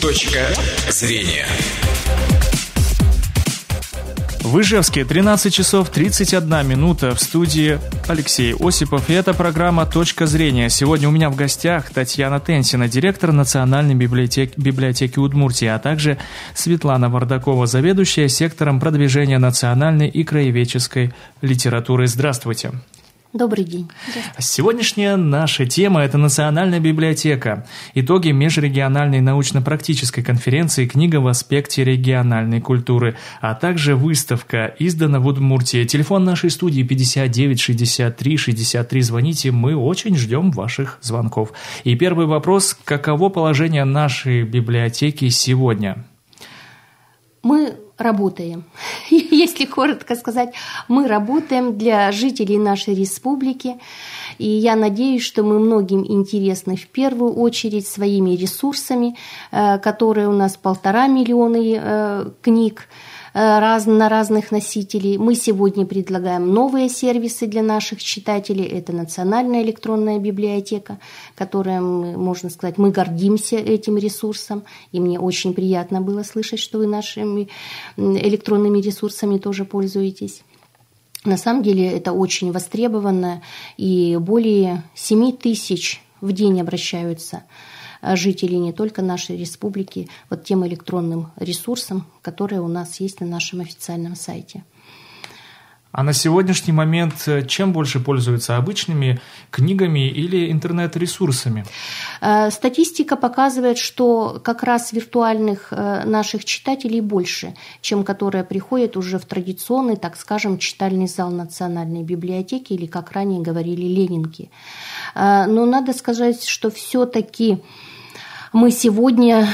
Точка зрения. В Ижевске 13 часов 31 минута в студии Алексей Осипов. И это программа «Точка зрения». Сегодня у меня в гостях Татьяна Тенсина, директор Национальной библиотеки, библиотеки Удмуртии, а также Светлана Вардакова, заведующая сектором продвижения национальной и краеведческой литературы. Здравствуйте. Добрый день. Сегодняшняя наша тема – это Национальная библиотека. Итоги межрегиональной научно-практической конференции «Книга в аспекте региональной культуры», а также выставка издана в Удмуртии. Телефон нашей студии 59 63 63. Звоните, мы очень ждем ваших звонков. И первый вопрос – каково положение нашей библиотеки сегодня? Мы работаем. Если коротко сказать, мы работаем для жителей нашей республики. И я надеюсь, что мы многим интересны в первую очередь своими ресурсами, э, которые у нас полтора миллиона э, книг раз, на разных носителей. Мы сегодня предлагаем новые сервисы для наших читателей. Это национальная электронная библиотека, которая, можно сказать, мы гордимся этим ресурсом. И мне очень приятно было слышать, что вы нашими электронными ресурсами тоже пользуетесь. На самом деле это очень востребовано, и более 7 тысяч в день обращаются Э, жителей не только нашей республики вот тем электронным ресурсам, которые у нас есть на нашем официальном сайте. А на сегодняшний момент э, чем больше пользуются обычными книгами или интернет-ресурсами? Э, статистика показывает, что как раз виртуальных наших читателей больше, чем которые приходят уже в традиционный, так скажем, читальный зал Национальной библиотеки или, как ранее говорили, Ленинки. Но надо сказать, что все-таки мы сегодня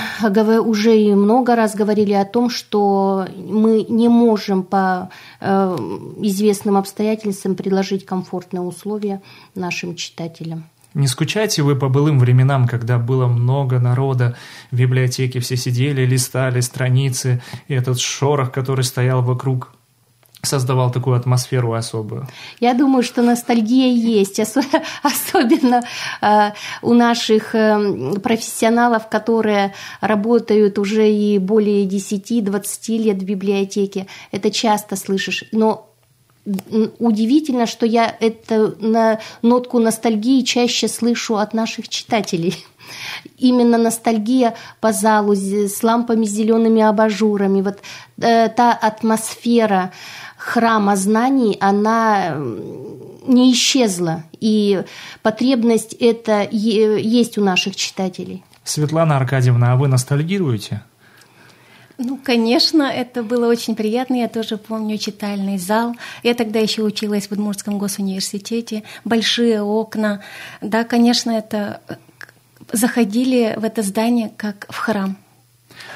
уже и много раз говорили о том, что мы не можем по э, известным обстоятельствам предложить комфортные условия нашим читателям. Не скучаете вы по былым временам, когда было много народа в библиотеке, все сидели, листали страницы, и этот шорох, который стоял вокруг? Создавал такую атмосферу особую? Я думаю, что ностальгия есть, особенно э, у наших э, профессионалов, которые работают уже и более 10-20 лет в библиотеке. Это часто слышишь. Но удивительно, что я эту на нотку ностальгии чаще слышу от наших читателей. Именно ностальгия по залу с лампами, с зелеными абажурами, вот э, та атмосфера, храма знаний, она не исчезла. И потребность это есть у наших читателей. Светлана Аркадьевна, а вы ностальгируете? Ну, конечно, это было очень приятно. Я тоже помню читальный зал. Я тогда еще училась в Удмуртском госуниверситете. Большие окна. Да, конечно, это заходили в это здание как в храм.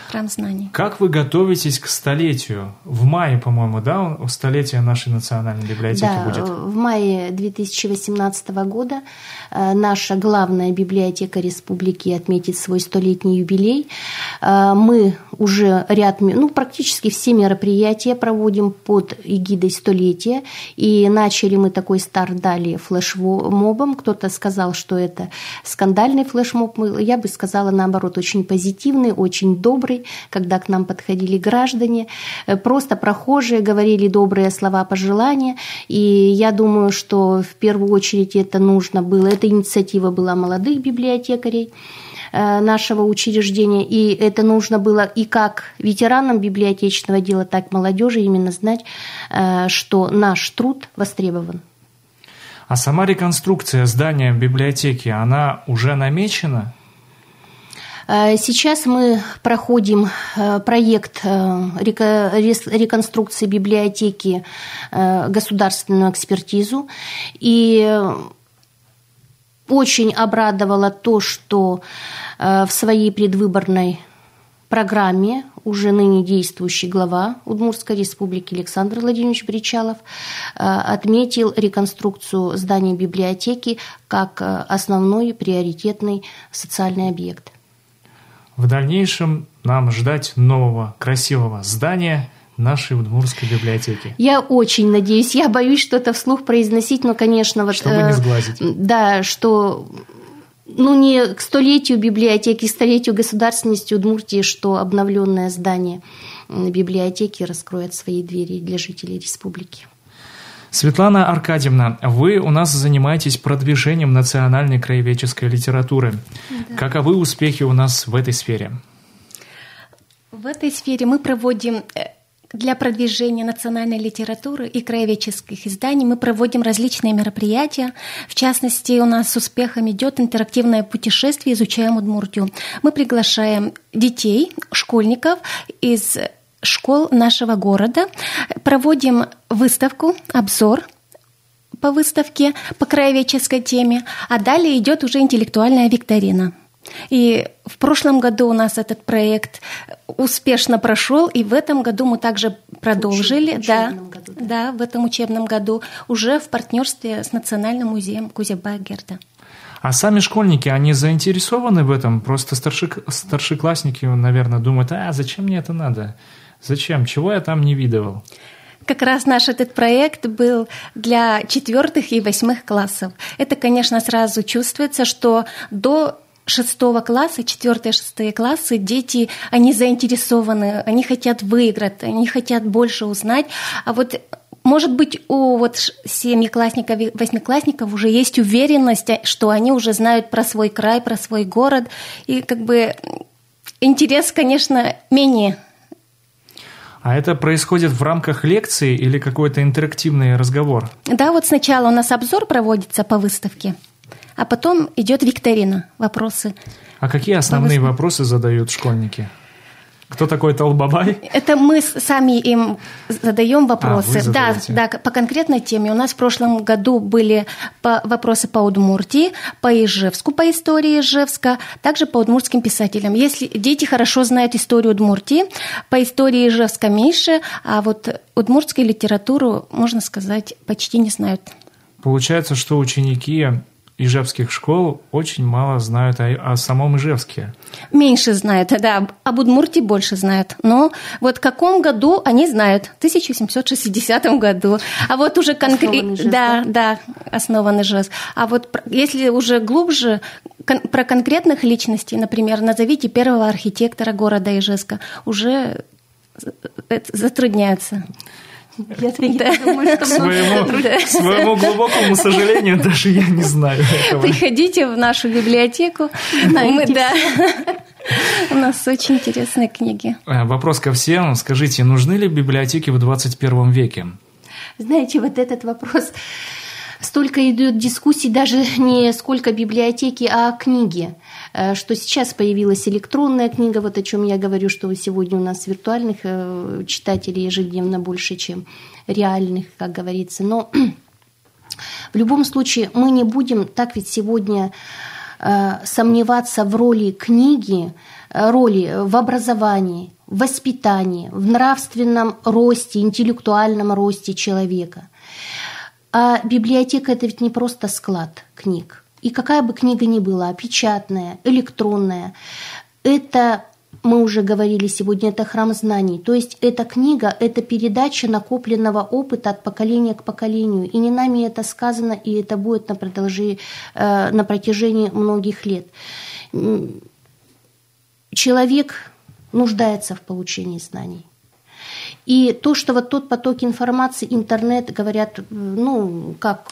Храм знаний. Как вы готовитесь к столетию? В мае, по-моему, да, столетие нашей национальной библиотеки да, будет? в мае 2018 года э, наша главная библиотека республики отметит свой столетний юбилей. Э, мы уже ряд, ну, практически все мероприятия проводим под эгидой столетия. И начали мы такой старт дали флешмобом. Кто-то сказал, что это скандальный флешмоб. Я бы сказала, наоборот, очень позитивный, очень добрый добрый, когда к нам подходили граждане, э, просто прохожие говорили добрые слова пожелания. И я думаю, что в первую очередь это нужно было, эта инициатива была молодых библиотекарей э, нашего учреждения, и это нужно было и как ветеранам библиотечного дела, так молодежи именно знать, э, что наш труд востребован. А сама реконструкция здания библиотеки, она уже намечена? Э, сейчас мы проходим э, проект э, реконструкции библиотеки, государственную экспертизу. И очень обрадовало то, что в своей предвыборной программе уже ныне действующий глава Удмуртской республики Александр Владимирович Бричалов отметил реконструкцию здания библиотеки как основной приоритетный социальный объект. В дальнейшем нам ждать нового красивого здания нашей Удмуртской библиотеки. Я очень надеюсь. Я боюсь что-то вслух произносить, но, конечно, вот... Чтобы не э, сглазить. Да, что ну, не к столетию библиотеки, к столетию государственности Удмуртии, что обновленное здание библиотеки раскроет свои двери для жителей республики. Светлана Аркадьевна, вы у нас занимаетесь продвижением национальной краеведческой литературы. Да. Каковы успехи у нас в этой сфере? В этой сфере мы проводим э, для продвижения национальной литературы и краеведческих изданий мы проводим различные мероприятия. В частности, у нас с успехом идет интерактивное путешествие «Изучаем Удмуртию». Мы приглашаем детей, школьников из школ нашего города, проводим выставку, обзор по выставке по краеведческой теме, а далее идет уже интеллектуальная викторина. И в прошлом году у нас этот проект успешно прошел, и в этом году мы также продолжили, Учеб, да, году, да. да, в этом учебном году уже в партнерстве с Национальным музеем Кузяба Герда. А сами школьники, они заинтересованы в этом? Просто старши, старшеклассники, наверное, думают, а зачем мне это надо? Зачем? Чего я там не видывал? Как раз наш этот проект был для четвертых и восьмых классов. Это, конечно, сразу чувствуется, что до шестого класса, четвертые, шестые классы, дети, они заинтересованы, они хотят выиграть, они хотят больше узнать. А вот может быть, у вот семиклассников, восьмиклассников уже есть уверенность, что они уже знают про свой край, про свой город, и как бы интерес, конечно, менее а это происходит в рамках лекции или какой-то интерактивный разговор? Да, вот сначала у нас обзор проводится по выставке, а потом идет викторина, вопросы. А какие основные вопросы задают школьники? Кто такой Талбабай? Это мы сами им задаем вопросы. А, да, да, по конкретной теме. У нас в прошлом году были по, вопросы по Удмуртии, по Ижевску, по истории Ижевска, также по удмуртским писателям. Если дети хорошо знают историю Удмуртии, по истории Ижевска меньше, а вот удмуртскую литературу, можно сказать, почти не знают. Получается, что ученики ижевских школ очень мало знают о, о самом Ижевске. Меньше знают, да. Об Удмуртии больше знают. Но вот в каком году они знают? В 1760 году. А вот уже конкретно... Да, да, основан Ижевск. А вот если уже глубже, кон- про конкретных личностей, например, назовите первого архитектора города Ижевска, уже затрудняется. Я, я думаю, что своему, да. своему глубокому сожалению, даже я не знаю этого. Приходите в нашу библиотеку. Мы, да. У нас очень интересные книги. Э, вопрос ко всем. Скажите, нужны ли библиотеки в 21 веке? Знаете, вот этот вопрос столько идет дискуссий даже не сколько библиотеки, а книги. Э, что сейчас появилась электронная книга, вот о чем я говорю, что сегодня у нас виртуальных э, читателей ежедневно больше, чем реальных, как говорится. Но в любом случае мы не будем так ведь сегодня э, сомневаться в роли книги, роли в образовании, в воспитании, в нравственном росте, интеллектуальном росте человека. А библиотека – это ведь не просто склад книг. И какая бы книга ни была, печатная, электронная, это мы уже говорили сегодня, это храм знаний. То есть эта книга – это передача накопленного опыта от поколения к поколению. И не нами это сказано, и это будет на, продолжи, э, на протяжении многих лет. Человек нуждается в получении знаний. И то, что вот тот поток информации, интернет, говорят, ну, как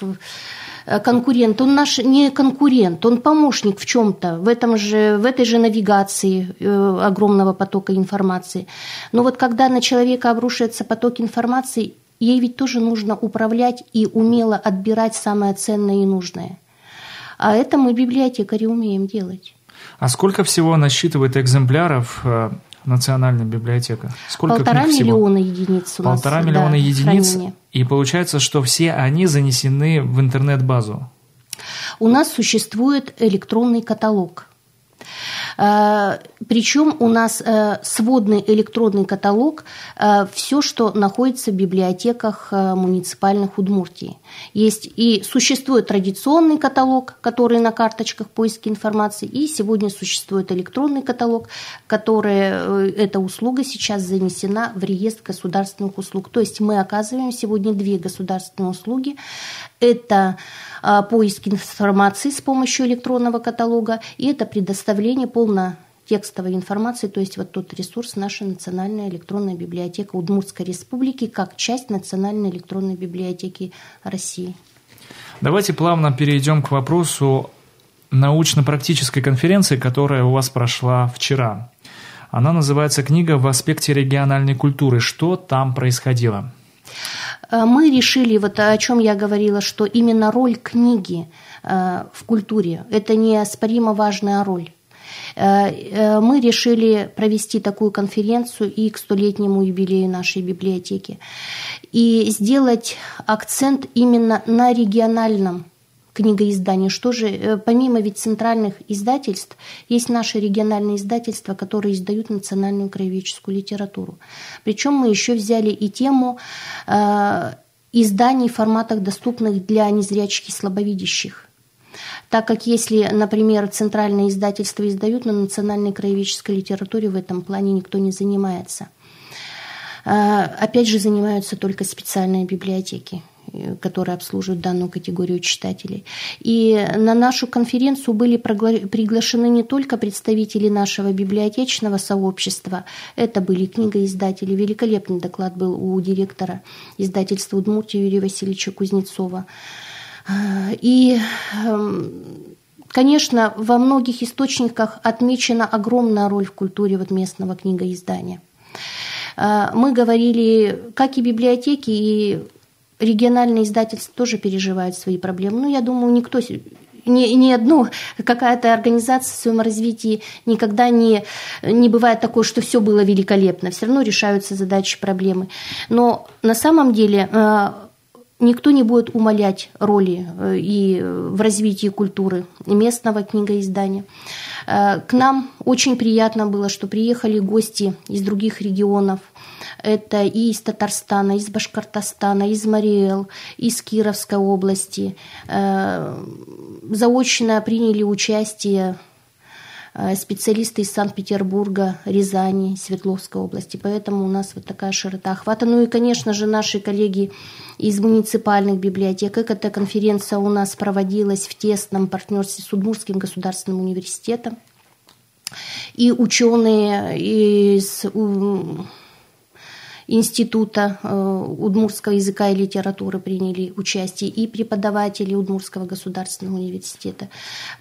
конкурент, он наш не конкурент, он помощник в чем-то, в, этом же, в этой же навигации э, огромного потока информации. Но вот когда на человека обрушивается поток информации, ей ведь тоже нужно управлять и умело отбирать самое ценное и нужное. А это мы, библиотекари, умеем делать. А сколько всего насчитывает экземпляров э, Национальная библиотека. Сколько Полтора миллиона единиц у нас. Полтора миллиона да, единиц. Хранение. И получается, что все они занесены в интернет-базу. У нас существует электронный каталог. Э, Причем у нас э, сводный электронный каталог, все, что находится в библиотеках муниципальных Удмуртии. Есть и существует традиционный каталог, который на карточках поиска информации, и сегодня существует электронный каталог, который, эта услуга сейчас занесена в реестр государственных услуг. То есть мы оказываем сегодня две государственные услуги. Это поиск информации с помощью электронного каталога, и это предоставление полно текстовой информации, то есть вот тот ресурс наша национальная электронная библиотека Удмуртской республики как часть национальной электронной библиотеки России. Давайте плавно перейдем к вопросу научно-практической конференции, которая у вас прошла вчера. Она называется «Книга в аспекте региональной культуры». Что там происходило? Э, мы решили, вот о чем я говорила, что именно роль книги э, в культуре – это неоспоримо важная роль. Э, мы решили провести такую конференцию и к столетнему юбилею нашей библиотеки и сделать акцент именно на региональном книгоиздания. Что же, э, помимо ведь центральных издательств, есть наши региональные издательства, которые издают национальную краеведческую литературу. Причем мы еще взяли и тему э, изданий в форматах, доступных для незрячих и слабовидящих. Так как если, например, центральные издательства издают на национальной краеведческой литературе, в этом плане никто не занимается. Э, опять же, занимаются только специальные библиотеки которые обслуживают данную категорию читателей. И на нашу конференцию были приглашены не только представители нашего библиотечного сообщества, это были книгоиздатели. Великолепный доклад был у директора издательства Удмуртия Юрия Васильевича Кузнецова. И эм, Конечно, во многих источниках отмечена огромная роль в культуре вот местного книгоиздания. Мы говорили, как и библиотеки, и региональные издательства тоже переживают свои проблемы. Ну, я думаю, никто ни, ни одну какая-то организация в своем развитии никогда не, не бывает такое, что все было великолепно. Все равно решаются задачи, проблемы. Но на самом деле э, никто не будет умалять роли э, и в развитии культуры местного книгоиздания. Э, к нам очень приятно было, что приехали гости из других регионов – это и из Татарстана, из Башкортостана, из Мариэл, из Кировской области. Э, заочно приняли участие специалисты из Санкт-Петербурга, Рязани, Свердловской области. Поэтому у нас вот такая широта охвата. Ну и, конечно же, наши коллеги из муниципальных библиотек. Эта конференция у нас проводилась в тесном партнерстве с Удмуртским государственным университетом. И ученые из Института э, удмуртского языка и литературы приняли участие и преподаватели Удмуртского государственного университета.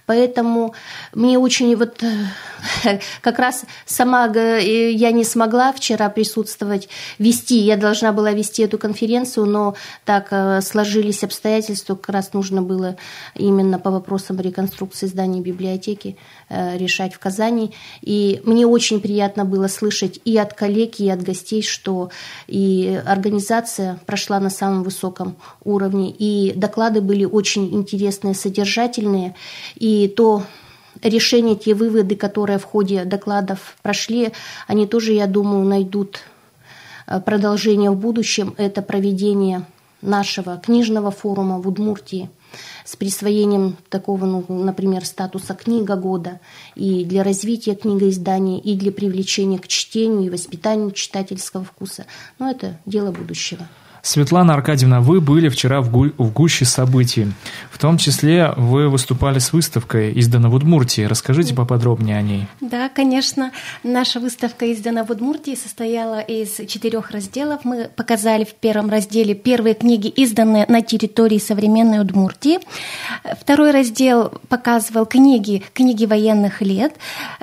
Поэтому мне очень вот э, как раз сама э, я не смогла вчера присутствовать, вести, я должна была вести эту конференцию, но так сложились обстоятельства, как раз нужно было именно по вопросам реконструкции здания библиотеки решать в Казани. И мне очень приятно было слышать и от коллег, и от гостей, что и организация прошла на самом высоком уровне, и доклады были очень интересные, содержательные, и то решения, те выводы, которые в ходе докладов прошли, они тоже, я думаю, найдут э, продолжение в будущем. Это проведение нашего книжного форума в Удмуртии – с присвоением такого, ну, например, статуса книга года и для развития книгоиздания, и для привлечения к чтению и воспитанию читательского вкуса. Но это дело будущего. Светлана Аркадьевна, вы были вчера в, гу в гуще событий. В том числе вы выступали с выставкой «Издана в Удмуртии». Расскажите поподробнее о ней. Да, конечно. Наша выставка «Издана в Удмуртии» состояла из четырех разделов. Мы показали в первом разделе первые книги, изданные на территории современной Удмуртии. Второй раздел показывал книги, книги военных лет.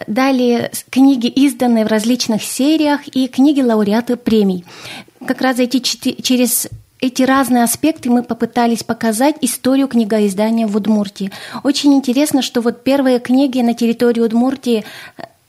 Далее книги, изданные в различных сериях, и книги лауреаты премий как раз эти, через эти разные аспекты мы попытались показать историю книгоиздания в Удмуртии. Очень интересно, что вот первые книги на территории Удмуртии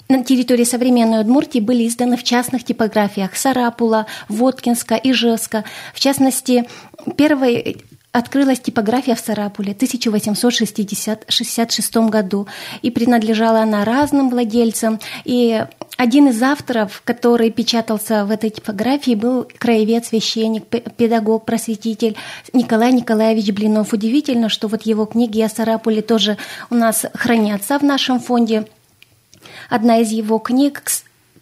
на территории современной Удмуртии были изданы в частных типографиях Сарапула, Воткинска, Ижевска. В частности, первой открылась типография в Сарапуле в 1866 году, и принадлежала она разным владельцам. И один из авторов, который печатался в этой типографии, был краевед, священник, педагог, просветитель Николай Николаевич Блинов. Удивительно, что вот его книги о Сарапуле тоже у нас хранятся в нашем фонде. Одна из его книг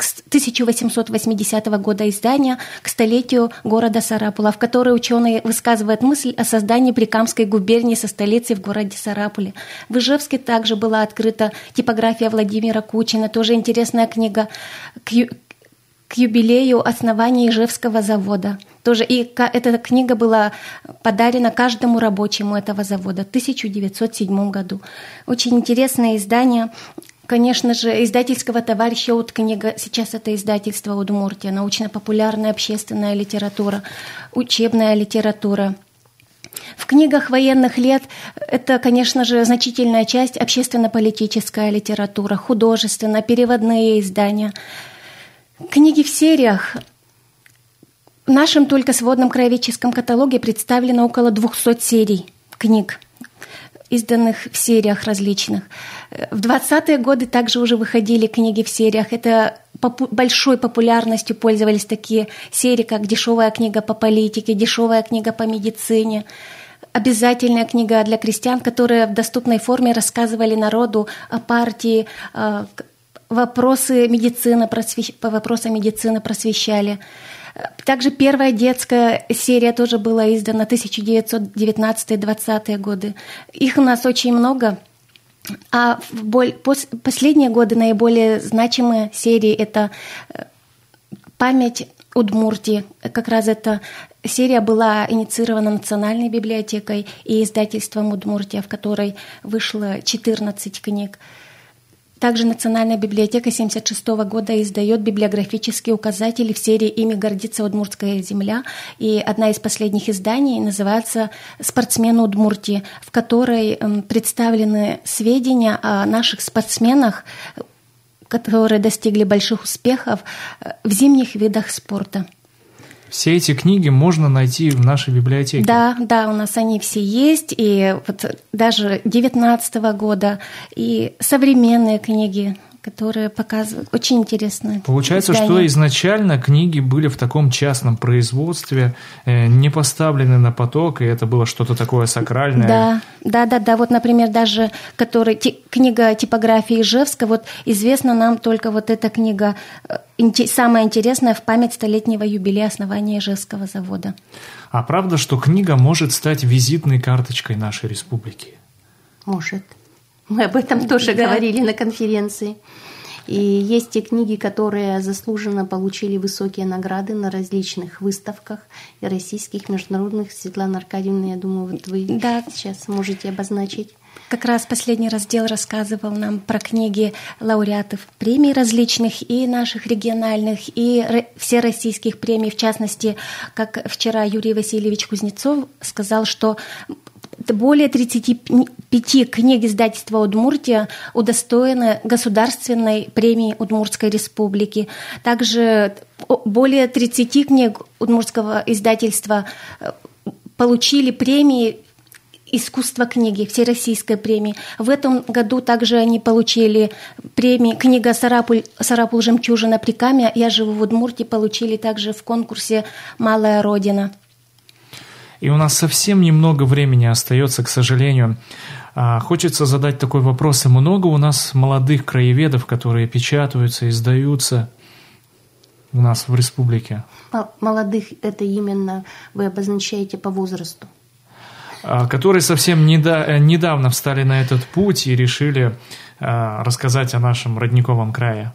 1880 года издания к столетию города Сарапула, в которой ученые высказывают мысль о создании Прикамской губернии со столицей в городе Сарапуле. В Ижевске также была открыта типография Владимира Кучина, тоже интересная книга к, к юбилею основания Ижевского завода. Тоже и эта книга была подарена каждому рабочему этого завода в 1907 году. Очень интересное издание конечно же, издательского товарища от книга, сейчас это издательство Удмуртия, научно-популярная общественная литература, учебная литература. В книгах военных лет это, конечно же, значительная часть общественно-политическая литература, художественная, переводные издания. Книги в сериях. В нашем только сводном краеведческом каталоге представлено около 200 серий книг изданных в сериях различных. В 20-е годы также уже выходили книги в сериях. Это попу- большой популярностью пользовались такие серии, как «Дешевая книга по политике», «Дешевая книга по медицине», обязательная книга для крестьян, которые в доступной форме рассказывали народу о партии, а, вопросы медицины, просвещ... вопросам медицины просвещали. Также первая детская серия тоже была издана 1919-20-е годы. Их у нас очень много. А в боль... пос... последние годы наиболее значимые серии – это э, «Память Удмуртии». Как раз эта серия была инициирована Национальной библиотекой и издательством Удмуртия, в которой вышло 14 книг. Также Национальная библиотека 1976 года издает библиографические указатели в серии «Ими гордится Удмуртская земля». И одна из последних изданий называется «Спортсмены Удмуртии», в которой представлены сведения о наших спортсменах, которые достигли больших успехов э, в зимних видах спорта. Все эти книги можно найти в нашей библиотеке. Да, да, у нас они все есть, и вот даже 19 года, и современные книги которые показывают очень интересные. Получается, издания. что изначально книги были в таком частном производстве, э, не поставлены на поток, и это было что-то такое сакральное. Да, да, да, да. Вот, например, даже который, ти, книга типографии Ижевска, вот известна нам только вот эта книга, э, самая интересная в память столетнего юбилея основания Ижевского завода. А правда, что книга может стать визитной карточкой нашей республики? Может. Мы об этом тоже да. говорили на конференции. И есть те книги, которые заслуженно получили высокие награды на различных выставках и российских, международных. Светлана Аркадьевна, я думаю, вот вы да. сейчас можете обозначить. Как раз последний раздел рассказывал нам про книги лауреатов премий различных и наших региональных, и все российских премий. В частности, как вчера Юрий Васильевич Кузнецов сказал, что более 35 книг издательства «Удмуртия» удостоены Государственной премии Удмуртской республики. Также более 30 книг Удмуртского издательства э, получили премии искусство книги, Всероссийской премии. В этом году также они получили премии книга «Сарапуль, Сарапуль жемчужина Прикамья». Я живу в Удмуртии, получили также в конкурсе «Малая Родина». И у нас совсем немного времени остается, к сожалению. А, хочется задать такой вопрос. И много у нас молодых краеведов, которые печатаются, издаются у нас в республике? Молодых это именно вы обозначаете по возрасту? А, которые совсем недавно встали на этот путь и решили а, рассказать о нашем родниковом крае.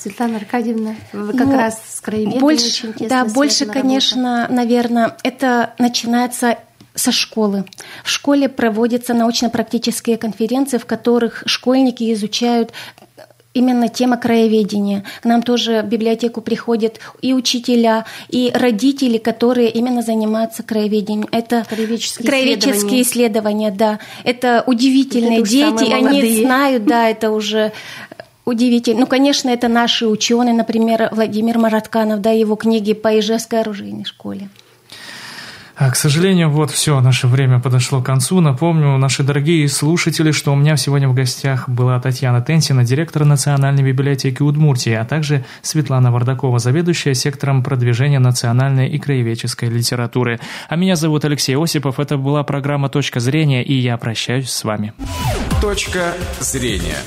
Светлана Аркадьевна, вы как ну, раз с краеведами больше, очень тесно Да, больше, конечно, работа. наверное, это начинается со школы. В школе проводятся научно-практические конференции, в которых школьники изучают именно тема краеведения. К нам тоже в библиотеку приходят и учителя, и родители, которые именно занимаются краеведением. Это краеведческие, краеведческие исследования. исследования, да. Это удивительные это дети, они знают, да, это уже удивительно. Ну, конечно, это наши ученые, например, Владимир Маратканов, да, его книги по Ижевской оружейной школе. А, к сожалению, вот все, наше время подошло к концу. Напомню, наши дорогие слушатели, что у меня сегодня в гостях была Татьяна Тенсина, директор Национальной библиотеки Удмуртии, а также Светлана Вардакова, заведующая сектором продвижения национальной и краеведческой литературы. А меня зовут Алексей Осипов. Это была программа «Точка зрения», и я прощаюсь с вами. Точка зрения.